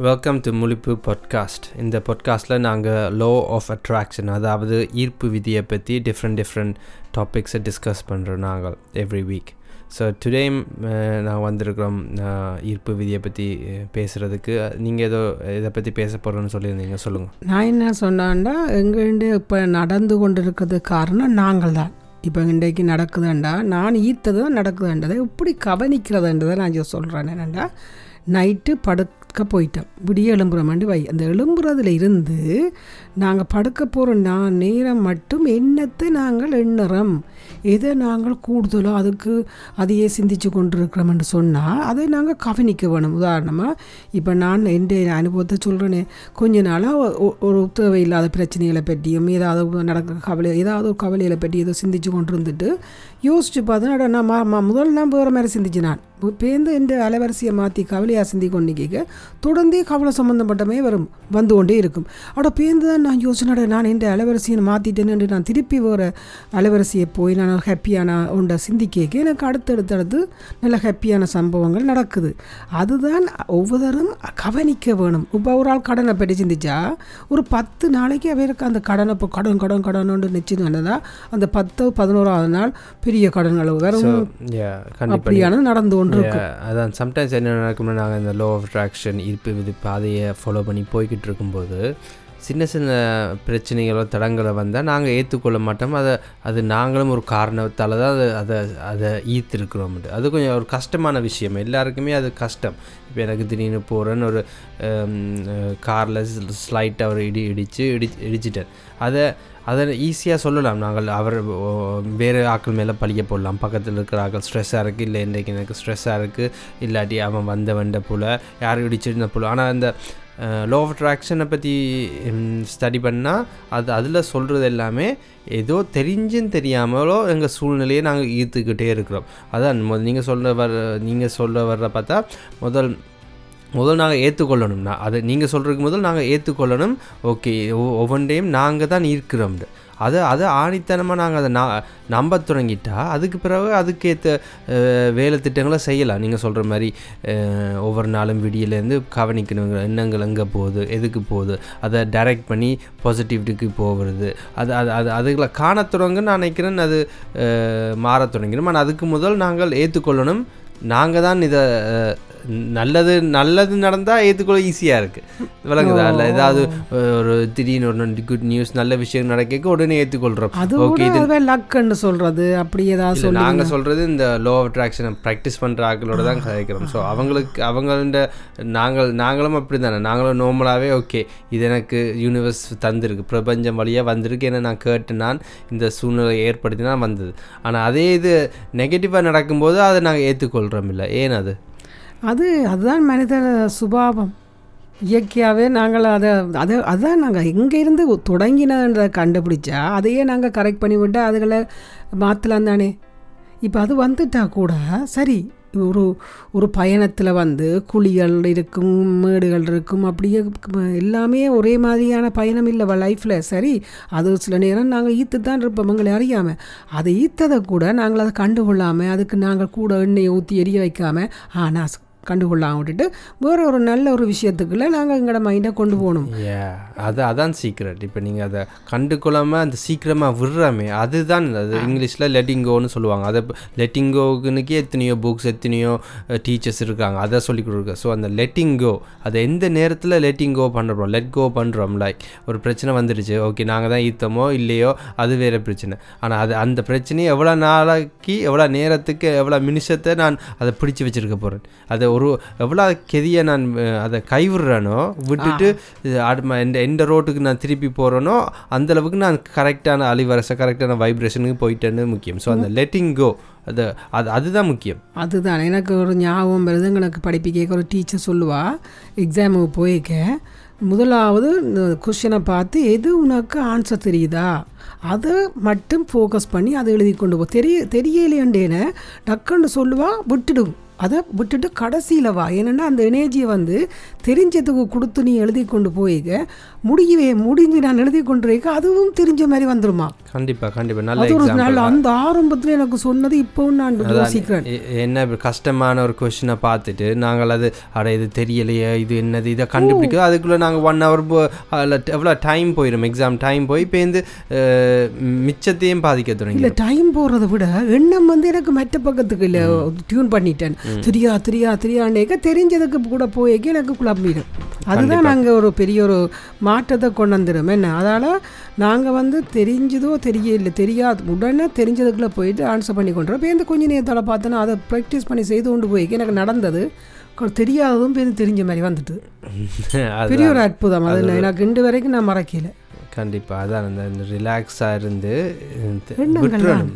Welcome to முழிப்பு podcast இந்த பாட்காஸ்ட்டில் நாங்கள் லோ ஆஃப் அட்ராக்ஷன் அதாவது ஈர்ப்பு விதியை பற்றி டிஃப்ரெண்ட் டிஃப்ரெண்ட் டாபிக்ஸை டிஸ்கஸ் பண்ணுறோம் நாங்கள் எவ்ரி வீக் ஸோ டுடே நான் வந்திருக்கிறோம் ஈர்ப்பு விதியை பற்றி பேசுகிறதுக்கு நீங்கள் ஏதோ இதை பற்றி பேச போகிறோன்னு சொல்லியிருந்தீங்க சொல்லுங்கள் நான் என்ன சொன்னான்டா எங்கண்டு இப்போ நடந்து கொண்டு இருக்கிறது காரணம் நாங்கள் தான். இப்போ இன்றைக்கு நடக்குதுண்டா நான் ஈர்த்தது தான் நடக்குதுன்றதை இப்படி கவனிக்கிறதுன்றதை நான் சொல்கிறேன் என்னென்னா நைட்டு படுக்க போயிட்டோம் விடிய எழும்புறோம்ண்டு வை. அந்த எழும்புறதுல இருந்து நாங்கள் படுக்க போகிற நான் நேரம் மட்டும் என்னத்தை நாங்கள் எண்ணுறோம்? எதை நாங்கள் கூடுதலோ அதுக்கு அதையே சிந்திச்சு கொண்டிருக்கிறோம்னு சொன்னால் அதை நாங்கள் கவனிக்க வேணும். உதாரணமாக இப்போ நான் என் அனுபவத்தை சொல்கிறேனே கொஞ்ச நாளாக ஒரு தேவையில்லாத பிரச்சனைகளை பற்றியும் ஏதாவது நடக்கிற கவலை ஏதாவது ஒரு கவலைகளை பற்றி ஏதோ சிந்திச்சு கொண்டு இருந்துட்டு யோசிச்சு பார்த்தோன்னா நான் மா ம- நான் வேறு மாதிரி சிந்திச்சு நான் பேருந்து இந்த அலைவரிசையை மாற்றி கவலையாக சிந்தி கொண்டு கேட்க தொடர்ந்தே கவலை சம்மந்தப்பட்டமே வரும் வந்து கொண்டே இருக்கும். அட பேருந்து தான் நான் யோசனை நான் இந்த அலைவரிசையை மாற்றிட்டேன்னு நான் திருப்பி வேறு அலைவரிசையை போய் நான் ஹாப்பியான உண்ட சிந்திக்க எனக்கு அடுத்தடுத்து அடுத்து நல்ல ஹாப்பியான சம்பவங்கள் நடக்குது. அதுதான் ஒவ்வொருத்தரும் கவனிக்க வேணும். இப்போ ஒரு ஆள் கடனை பற்றி சிந்திச்சா ஒரு பத்து நாளைக்கு அவருக்கு அந்த கடனை இப்போ கடன் கடன் கடன் நிச்சயம் நடந்ததா அந்த பத்து பதினோராவது நாள் பெரிய வரும் யா கண்டிப்பாக அப்படியான நடந்து கொண்டு அதான் சம்டைம்ஸ் என்ன நடக்கும்னா நாங்கள் இந்த லோ ஆஃப் அட்ராக்ஷன் ஈர்ப்பு விதி பாதையை ஃபாலோ பண்ணி போய்கிட்டு இருக்கும்போது சின்ன சின்ன பிரச்சனைகளோ தடங்களை வந்தால் நாங்கள் ஏற்றுக்கொள்ள மாட்டோம். அதை அது நாங்களும் ஒரு காரணத்தால் தான் அதை அதை அதை ஈர்த்திருக்கிறோம். அது கொஞ்சம் ஒரு கஷ்டமான விஷயம். எல்லாருக்குமே அது கஷ்டம். இப்போ எனக்கு திடீர்னு போகிறேன்னு ஒரு காரில் ஸ்லைட்டாக ஒரு இடி இடித்து இடி இடிச்சிட்டேன். அதை அதை ஈஸியாக சொல்லலாம். நாங்கள் அவர் வேறு ஆட்கள் மேலே பழிய போடலாம். பக்கத்தில் இருக்கிற ஆட்கள் ஸ்ட்ரெஸ்ஸாக இருக்குது இல்லை இன்றைக்கு எனக்கு ஸ்ட்ரெஸ்ஸாக இருக்குது இல்லாட்டி அவன் வந்த வந்த போல் யாரும் இடிச்சிருந்த போல். ஆனால் அந்த லோ ஆஃப் அட்ராக்ஷனை பற்றி ஸ்டடி பண்ணால் அது அதில் சொல்கிறது எல்லாமே ஏதோ தெரிஞ்சும் தெரியாமலோ எங்கள் சூழ்நிலையை நாங்கள் ஈர்த்துக்கிட்டே இருக்கிறோம். அதான் நீங்கள் சொல்கிற வர நீங்கள் சொல்ல வர்ற பார்த்தா முதல் முதல் நாங்கள் ஏற்றுக்கொள்ளணும்னா அது அதை நீங்கள் சொல்கிறதுக்கு முதல் நாங்கள் ஏற்றுக்கொள்ளணும் ஓகே ஒவ்வொன்றையும் நாங்கள் தான் ஈர்க்கிறோம் அதை அதை ஆணித்தனமாக நாங்கள் அதை நான் நம்ப தொடங்கிட்டா அதுக்கு பிறகு அதுக்கேற்ற வேலை திட்டங்களை செய்யலாம். நீங்கள் சொல்கிற மாதிரி ஒவ்வொரு நாளும் விடியிலேருந்து கவனிக்கணுங்கிற எண்ணங்கள் எங்கே போகுது எதுக்கு போகுது அதை டைரக்ட் பண்ணி பாசிட்டிவிட்டிக்கு போகிறது. அது அது அது அதுகளை காண தொடங்குன்னு நான் நினைக்கிறேன். அது மாற மாறத் தொடங்கிடும். ஆனால் அதுக்கு முதல் நாங்கள் ஏற்றுக்கொள்ளணும் நாங்கள் தான் இதை நல்லது நல்லது நடந்தால் ஏற்றுக்கொள்ள ஈஸியாக இருக்குது விளங்குதா? இல்லை ஏதாவது ஒரு திடீர்னு ஒரு குட் நியூஸ் நல்ல விஷயம் நடக்க உடனே ஏற்றுக்கொள்கிறோம் அது ஓகே இது லக்குன்னு சொல்றது. அப்படி ஏதாவது நாங்கள் சொல்கிறது இந்த லோ அட்ராக்ஷனை ப்ராக்டிஸ் பண்ணுற ஆட்களோட தான் கதைக்கிறோம். ஸோ அவங்களுக்கு அவங்கள்ட நாங்கள் நாங்களும் அப்படி தானே நாங்களும் நார்மலாகவே ஓகே இது எனக்கு யூனிவர்ஸ் தந்திருக்கு. பிரபஞ்சம் வழியாக வந்திருக்கு ஏன்னா நான் கேட்டு நான் இந்த சூழ்நிலை ஏற்படுத்தினா வந்தது. ஆனால் அதே இது நெகட்டிவாக நடக்கும்போது அதை நாங்கள் ஏற்றுக்கொள்கிறோம் இல்லை. ஏன் அது? அது அதுதான் மனித சுபாவம். இயற்கையாகவே நாங்கள் அதை அதை அதுதான் நாங்கள் எங்கேருந்து தொடங்கினதை கண்டுபிடிச்சா அதையே நாங்கள் கரெக்ட் பண்ணி விட்டால் அதுகளை மாற்றலாம் தானே. இப்போ அது வந்துட்டா கூட சரி ஒரு ஒரு பயணத்தில் வந்து குழிகள் இருக்கும் மேடுகள் இருக்கும் அப்படியே எல்லாமே ஒரே மாதிரியான பயணம் இல்லை லைஃப்பில் சரி அது சில நேரம் நாங்கள் ஈத்து தான் இருப்போம் எங்களை அறியாமல் அதை ஈத்ததை கூட நாங்கள் அதை கண்டுகொள்ளாமல் அதுக்கு நாங்கள் கூட எண்ணெயை ஊற்றி எரிய வைக்காமல் ஆனால் கண்டுகொள்ளாம விட்டுட்டு வேற ஒரு நல்ல ஒரு விஷயத்துக்குள்ள நாங்கள் எங்களோட மைண்டை கொண்டு போகணும். அது அதான் சீக்ரெட் இப்போ நீங்கள் அதை கண்டுக்கொள்ளாமல் அந்த சீக்கிரமாக விடுறாமே அதுதான் அது இங்கிலீஷில் லெட்டிங் கோன்னு சொல்லுவாங்க. அதை லெட்டிங் கோக்குனுக்கே எத்தனையோ புக்ஸ் எத்தனையோ டீச்சர்ஸ் இருக்காங்க. அதை சொல்லி கொடுக்க. ஸோ அந்த லெட்டிங் கோ அதை எந்த நேரத்தில் லெட்டிங் கோ பண்ணுறோம் லெட் கோ பண்ணுறோம் லைக் ஒரு பிரச்சனை வந்துடுச்சு ஓகே நாங்கள் தான் ஈத்தமோ இல்லையோ அது வேறு பிரச்சனை. ஆனால் அது அந்த பிரச்சனையை எவ்வளோ நாளைக்கு எவ்வளோ நேரத்துக்கு எவ்வளோ நிமிஷத்தை நான் அதை பிடிச்சி வச்சிருக்க போகிறேன் அதை ஒரு எவ்வளோ கெதியை நான் அதை கைவிடுறேனோ விட்டுட்டு எந்த எந்த ரோட்டுக்கு நான் திருப்பி போகிறேனோ அந்த அளவுக்கு நான் கரெக்டான அழிவரச கரெக்டான வைப்ரேஷனுக்கு போயிட்டேன்னு முக்கியம். ஸோ அந்த லெட்டிங் கோ அது அது அதுதான் முக்கியம். அதுதான். எனக்கு ஒரு ஞாபகம் வருது. எனக்கு படிப்பிக்க ஒரு டீச்சர் சொல்லுவா எக்ஸாமுக்கு போயிருக்க. முதலாவது இந்த கொஷனை பார்த்து எது உனக்கு ஆன்சர் தெரியுதா? அதை மட்டும் ஃபோக்கஸ் பண்ணி அதை எழுதி கொண்டு போ. தெரிய தெரியலையண்டேன டக்குன்னு சொல்லுவா விட்டுடும். அதை விட்டுட்டு கடைசியில் வா. ஏன்னா அந்த எனர்ஜியை வந்து தெரிஞ்சதுக்கு கொடுத்து நீ எழுதி கொண்டு போயிக்க. முடியவே முடிஞ்சு நான் எழுதி கொண்டு இருக்க அதுவும் தெரிஞ்ச மாதிரி வந்துருமா? கண்டிப்பாக கண்டிப்பாக நல்ல ஒரு அந்த ஆரம்பத்தில் எனக்கு சொன்னது இப்போவும் நான் யோசிக்கிறேன் என்ன கஷ்டமான ஒரு கொஷினை பார்த்துட்டு நாங்கள் அது அட இது தெரியலையே இது என்னது இதை கண்டுபிடிக்க அதுக்குள்ளே நாங்கள் ஒன் ஹவர் எவ்வளோ டைம் போயிடும் எக்ஸாம் டைம் போய் இப்போ இந்த மிச்சத்தையும் பாதிக்க தொடங்கி இல்லை டைம் போகிறத விட எண்ணம் வந்து எனக்கு மற்ற பக்கத்துக்கு இல்லை டியூன் பண்ணிட்டேன். தெரியா தெரியா தெரியாண்டேக்க தெரிஞ்சதுக்கு கூட போய்க்க எனக்கு குழம்பிடும் அதுதான் நாங்கள் ஒரு பெரிய ஒரு மாற்றத்தை கொண்டு வந்துடும் என்ன? அதால் நாங்கள் வந்து தெரிஞ்சதோ தெரியல தெரியாது. உடனே தெரிஞ்சதுக்குள்ளே போயிட்டு ஆன்சர் பண்ணி கொண்டு இப்போ இந்த கொஞ்ச நேரத்தில் பார்த்தோன்னா அதை ப்ராக்டிஸ் பண்ணி செய்து கொண்டு போய்க்க எனக்கு நடந்தது. தெரியாததும் பேர் தெரிஞ்ச மாதிரி வந்துட்டு. அது பெரிய ஒரு அற்புதம். அது எனக்கு இன்று வரைக்கும் நான் மறக்கல. கண்டிப்பாக அதான் அந்த ரிலாக்ஸாக இருந்து விட்டுறணும்.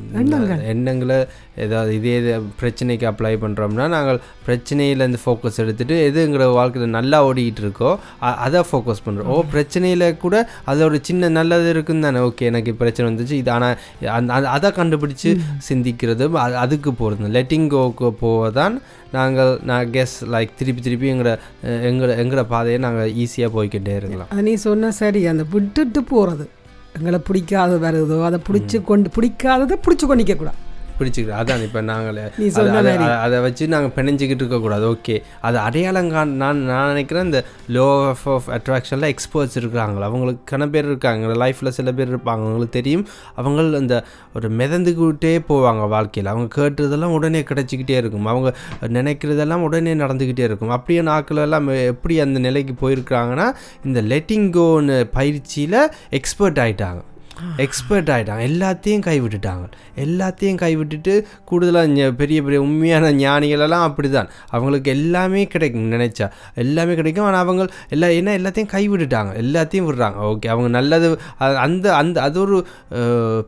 எண்ணங்கள். ஏதாவது இதே இது பிரச்சனைக்கு அப்ளை பண்ணுறோம்னா நாங்கள் பிரச்சனையிலேருந்து ஃபோக்கஸ் எடுத்துட்டு எதுங்கிற வாழ்க்கையில் நல்லா ஓடிக்கிட்டு இருக்கோ அதை ஃபோக்கஸ் பண்ணுறோம் ஓ பிரச்சனையில் கூட அது ஒரு சின்ன நல்லது இருக்குன்னு தானே? ஓகே எனக்கு பிரச்சனை வந்துச்சு. இது ஆனால் அந்த அதை கண்டுபிடிச்சு சிந்திக்கிறது அது- அதுக்கு போகிறது லெட்டிங் கோக்கு போவதான் நாங்கள் நான் கெஸ் லைக் திருப்பி திருப்பி எங்களோட எங்களோட எங்களோட பாதையை நாங்கள் ஈஸியாக போய்க்கிட்டே இருக்கலாம். அது நீ சொன்ன சரி. அந்த விட்டுட்டு போகிறது எங்களை பிடிக்காத வருதோ அதை பிடிச்சி கொண்டு பிடிக்காததை பிடிச்சி கொண்டிக்க கூடாது பிடிச்சிக்கிறோம் அதான் இப்போ நாங்கள். அதை வச்சு நாங்கள் பிணைஞ்சிக்கிட்டு இருக்கக்கூடாது ஓகே அது அடையாளம் காண் நான் நான் நினைக்கிறேன் இந்த லோ ஆஃப் ஆஃப் அட்ராக்ஷனில் எக்ஸ்பர்ட்ஸ் இருக்கிறாங்களா அவங்களுக்கு கன பேர் இருக்காங்க. லைஃப்பில் சில பேர் இருப்பாங்க. அவங்களுக்கு தெரியும். அவங்க அந்த ஒரு மிதந்துக்கிட்டே போவாங்க வாழ்க்கையில். அவங்க கேட்டுறதெல்லாம் உடனே கிடைச்சிக்கிட்டே இருக்கும். அவங்க நினைக்கிறதெல்லாம் உடனே நடந்துக்கிட்டே இருக்கும். அப்படியே நாட்கள் எல்லாம் எப்படி அந்த நிலைக்கு போயிருக்கிறாங்கன்னா இந்த லெட்டிங் கோன்னு பயிற்சியில் எக்ஸ்பர்ட் ஆயிட்டாங்க. எக்ஸ்பர்ட் ஆகிட்டாங்க எல்லாத்தையும் கைவிட்டுட்டாங்க. எல்லாத்தையும் கைவிட்டுட்டு கூடுதலாக பெரிய பெரிய உண்மையான ஞானிகள் எல்லாம் அப்படி தான் அவங்களுக்கு எல்லாமே கிடைக்கும் நினைச்சா. எல்லாமே கிடைக்கும். ஆனால் அவங்க எல்லா ஏன்னா எல்லாத்தையும் கைவிட்டுட்டாங்க. எல்லாத்தையும் விடுறாங்க. ஓகே அவங்க நல்லது அந்த அந்த அது ஒரு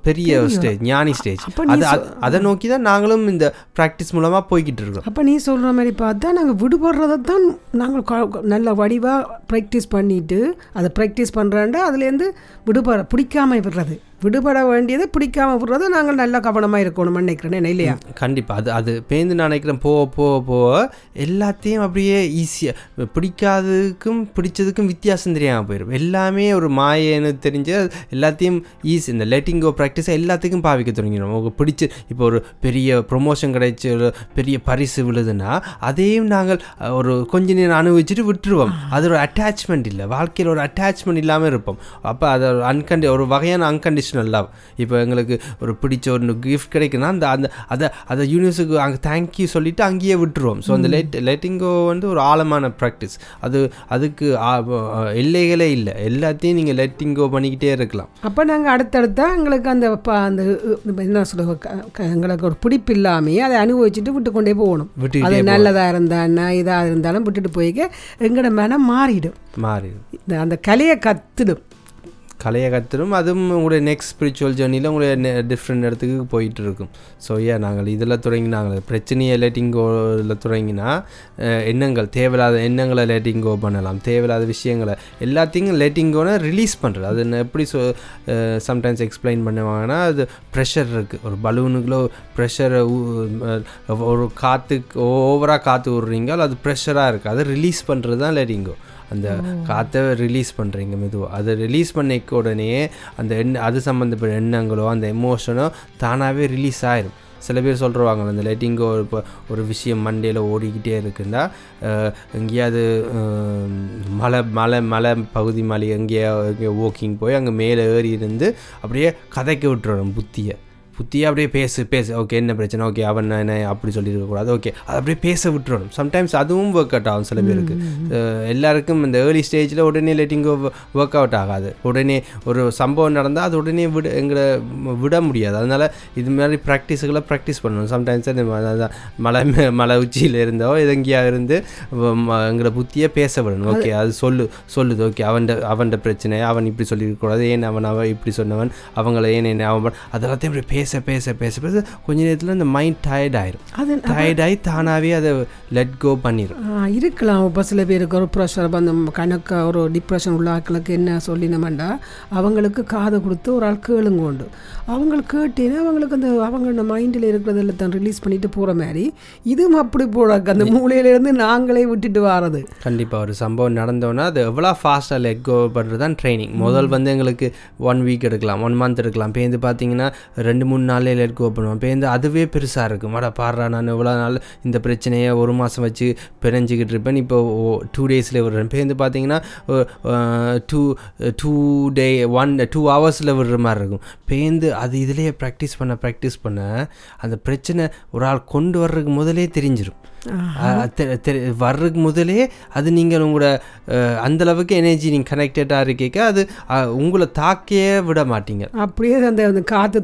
பெரிய ஸ்டேஜ் ஞானி ஸ்டேஜ் அது அது- நோக்கி தான் நாங்களும் இந்த ப்ராக்டிஸ் மூலமாக போய்கிட்டு இருக்கோம். அப்போ நீ சொல்கிற மாதிரி பார்த்தா நாங்கள் விடுபடுறதை தான் நாங்கள் நல்ல வடிவாக ப்ராக்டிஸ் பண்ணிட்டு அதை ப்ராக்டிஸ் பண்ணுறாண்டா அதுலேருந்து விடுபட பிடிக்காம விடுறது விடுபட வேண்டியது பிடிக்காம விடுறது நாங்கள் நல்லா கவனமாக இருக்கணும் நினைக்கிறேன் இல்லையா? கண்டிப்பாக அது அது பேருந்து நான் நினைக்கிறேன் போக போக போக எல்லாத்தையும் அப்படியே ஈஸியாக பிடிக்காததுக்கும் பிடிச்சதுக்கும் வித்தியாசம் தெரியாமல் போயிடும் எல்லாமே ஒரு மாயன்னு தெரிஞ்சு எல்லாத்தையும் ஈஸி இந்த லெட்டிங் கோ ப்ராக்டிஸை எல்லாத்துக்கும் பாவிக்க தொடங்கிடும் உங்களுக்கு பிடிச்சி இப்போ ஒரு பெரிய ப்ரொமோஷன் கிடைச்சி ஒரு பெரிய பரிசு விழுதுன்னா அதையும் நாங்கள் ஒரு கொஞ்ச நேரம் அனுபவிச்சுட்டு விட்டுருவோம். அது ஒரு அட்டாச்மெண்ட் இல்லை. வாழ்க்கையில் ஒரு அட்டாச்மெண்ட் இல்லாமல் இருப்போம். அப்போ அது ஒரு அன்கண்டி ஒரு வகையான அன்கண்டிஷனல் லவ் இப்போ எங்களுக்கு ஒரு பிடிச்ச ஒரு கிஃப்ட் கிடைக்குன்னா அந்த அந்த அதை அதை யூனிவர்ஸுக்கு அங்கே தேங்க்யூ சொல்லிட்டு அங்கேயே விட்டுருவோம். ஸோ அந்த லெட் லெட்டிங்கோ வந்து ஒரு ஆழமான ப்ராக்டிஸ் அது அதுக்கு எல்லைகளே இல்லை. எல்லாத்தையும் நீங்கள் லெட்டிங்கோ பண்ணிக்கிட்டே இருக்கலாம். அப்போ நாங்கள் அடுத்தடுத்தா எங்களுக்கு அந்த அந்த என்ன சொல்ல எங்களுக்கு ஒரு பிடிப்பு இல்லாமையே அதை அனுபவிச்சுட்டு விட்டு கொண்டே போகணும். அது நல்லதாக இருந்தா என்ன இதாக இருந்தாலும் விட்டுட்டு போய்க்க எங்களோட மனம் மாறிடும். மாறிடும். அந்த கலையை கத்துடும். கலையை கற்றுடும் அதுவும் உங்களுடைய நெக்ஸ்ட் ஸ்பிரிச்சுவல் ஜேர்னியில் உங்களுடைய டிஃப்ரெண்ட் இடத்துக்கு போயிட்டு இருக்கும் ஸோ ஏன் நாங்கள் இதில் தொடங்கினாங்க. நாங்கள் பிரச்சனையை லெட்டிங்கோவில் தொடங்கினா எண்ணங்கள் தேவையில்லாத எண்ணங்களை லெட்டிங்கோ பண்ணலாம். தேவையில்லாத விஷயங்களை எல்லாத்தையும் லெட்டிங்கோனை ரிலீஸ் பண்ணுறது அது எப்படி சொ சம்டைம்ஸ் எக்ஸ்பிளைன் பண்ணுவாங்கன்னா அது ப்ரெஷர் இருக்குது ஒரு பலூனுக்குள்ள ப்ரெஷரை ஒரு காற்றுக்கு ஓவராக காற்று விட்றீங்க அது ப்ரெஷராக இருக்குது அதை ரிலீஸ் பண்ணுறது தான் லெட்டிங்கோ அந்த காற்றை ரிலீஸ் பண்ணுறீங்க மெதுவாக அதை ரிலீஸ் பண்ணிக்க உடனே அந்த எண்ண அது சம்மந்தப்பட்ட எண்ணங்களோ அந்த எமோஷனோ தானாகவே ரிலீஸ் ஆயிரும். சில பேர் சொல்கிறவாங்க அந்த லைட்டிங்கோ இப்போ ஒரு விஷயம் மண்டையில் ஓடிக்கிட்டே இருக்குன்னா எங்கேயாவது மலை மலை மலை பகுதி மலை எங்கேயோ எங்கேயோ வாக்கிங் போய் அங்கே மேலே ஏறி இருந்து அப்படியே கதைக்க விட்டுறணும் புத்தியை. புத்தியை அப்படியே பேசு பேசு. ஓகே என்ன பிரச்சனை? ஓகே அவன் என்ன அப்படி சொல்லியிருக்கக்கூடாது ஓகே அது அப்படியே பேச விட்டுறணும். சம்டைம்ஸ் அதுவும் ஒர்க் அவுட் ஆகும் சில பேருக்கு. எல்லாருக்கும் இந்த ஏர்லி ஸ்டேஜில் உடனே லெட்டிங்கோ ஒர்க் அவுட் ஆகாது. உடனே ஒரு சம்பவம் நடந்தால் அது உடனே விட எங்களை விட முடியாது. அதனால் இது மாதிரி ப்ராக்டிஸுகளை ப்ராக்டிஸ் பண்ணணும். சம்டைம்ஸ் அதான் மலை மலை உச்சியில் இருந்தோ எதங்கேயா இருந்து எங்களை புத்தியை பேச விடணும். ஓகே அது சொல்லு சொல்லுது. ஓகே அவன் அவன் பிரச்சனை அவன் இப்படி சொல்லியிருக்கக்கூடாது ஏன் அவன் அவன் இப்படி சொன்னவன்? அவங்கள ஏன் என்ன அவன் அதெல்லாத்தையும் அப்படியே பேச பேச பேச பேச பேச கொஞ்ச நேரத்தில் இந்த மைண்ட் டயர்ட் ஆயிரும். அது டயர்ட் ஆகி தானாகவே அதை லெட் கோ பண்ணிடும் இருக்கலாம். இப்போ சில பேருக்கு ஒரு ப்ரெஷர் அந்த கணக்க ஒரு டிப்ரெஷன் உள்ள ஆட்களுக்கு என்ன சொல்லினோம்டா அவங்களுக்கு காதை கொடுத்து ஒரு ஆள் கேளுங்க உண்டு. அவங்க கேட்டேன்னா அவங்களுக்கு அந்த அவங்க மைண்டில் இருக்கிறதில் தான் ரிலீஸ் பண்ணிட்டு போகிற மாதிரி இதுவும் அப்படி போடாக்க அந்த மூலையிலேருந்து நாங்களே விட்டுட்டு வாரது கண்டிப்பாக ஒரு சம்பவம் நடந்தோன்னா அது எவ்வளோ ஃபாஸ்ட்டாக லெட் கோ பண்ணுறது தான் ட்ரைனிங் முதல் வந்து எங்களுக்கு ஒன் வீக் எடுக்கலாம் ஒன் மந்த் எடுக்கலாம். பேருந்து பார்த்தீங்கன்னா ரெண்டு மூணு நாளே லெட் கோ பண்ணுவோம் பேருந்து அதுவே பெருசாக இருக்கும். மட பாடுறா நான் இவ்வளோ நாள் இந்த பிரச்சனையை ஒரு மாதம் வச்சு பிணைஞ்சிக்கிட்டு இருப்பேன். இப்போ டூ டேஸில் விடுறேன். பேருந்து பார்த்தீங்கன்னா two two day one two ஹவர்ஸில் விடுற மாதிரி இருக்கும். பேந்து அது இதுலேயே ப்ராக்டிஸ் பண்ண ப்ராக்டிஸ் பண்ண அந்த பிரச்சனை ஒரு ஆள் கொண்டு வர்றதுக்கு முதலே தெரிஞ்சிடும் வர்றதுக்கு முதலே அது நீங்கள் உங்களோட அஹ், அந்த அளவுக்கு எனர்ஜி நீங்கள் கனெக்டடாக இருக்கீங்க. அது உங்களை தாக்கியே விட மாட்டீங்க. அப்படியே அந்த அந்த காற்று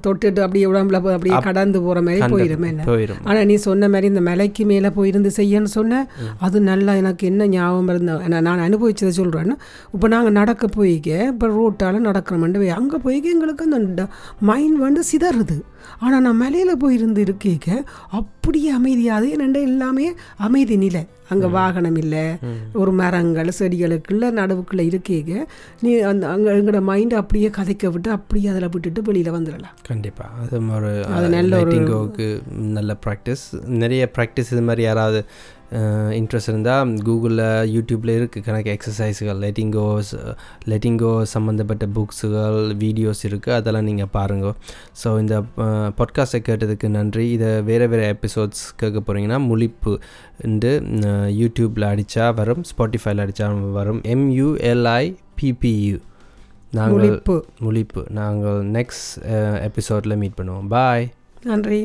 தொட்டுட்டு அப்படியே உடம்புல அப்படியே கடந்து போகிற மாதிரி போயிடுமே என்ன? போயிடும் ஆனால் நீ சொன்ன மாதிரி இந்த மலைக்கு மேலே போயிருந்து செய்யன்னு சொன்ன அது நல்லா எனக்கு என்ன ஞாபகம் இருந்த நான் நான் அனுபவிச்சதை சொல்கிறேன்னா இப்போ நாங்கள் நடக்க போய்க்க இப்போ ரோட்டால் நடக்கிறோம்ண்டு அங்கே போய்க்க எங்களுக்கு அந்த மைண்ட் வந்து சிதறுது. ஆனால் நான் மலையில் போயிருந்து இருக்கேக்க அப்படியே அமைதியாது என்னண்ட எல்லாமே அமைதி நிலை. அங்கே வாகனம் இல்லை. ஒரு மரங்கள் செடிகளுக்குள்ள நடுவுக்குள்ளே இருக்கேக்க நீ அந்த அங்கே எங்களோட மைண்டை அப்படியே கதைக்க விட்டு அப்படியே அதில் விட்டுட்டு வெளியில் வந்துடலாம் கண்டிப்பாக அது ஒரு அது நல்ல ஒரு- நல்ல ப்ராக்டிஸ் நிறைய ப்ராக்டிஸ் இது மாதிரி யாராவது இன்ட்ரெஸ்ட் இருந்தால் கூகுளில் யூடியூப்பில் இருக்குது கணக்கு எக்ஸசைஸுகள் லெட்டிங்கோஸ் லெட்டிங்கோ சம்மந்தப்பட்ட புக்ஸுகள் வீடியோஸ் இருக்குது அதெல்லாம் நீங்கள் பாருங்க. ஸோ இந்த பாட்காஸ்ட்டை கேட்டதுக்கு நன்றி. இதை வேறு வேறு எபிசோட்ஸ் கேட்க போகிறீங்கன்னா முழிப்பு என்று யூடியூப்பில் அடித்தா வரும் ஸ்பாட்டிஃபைல அடித்தா வரும். எம்யூஎல்ஐ பிபியு நாங்கள் முழிப்பு. நாங்கள் நெக்ஸ்ட் எபிசோடில் மீட் பண்ணுவோம். பாய் நன்றி.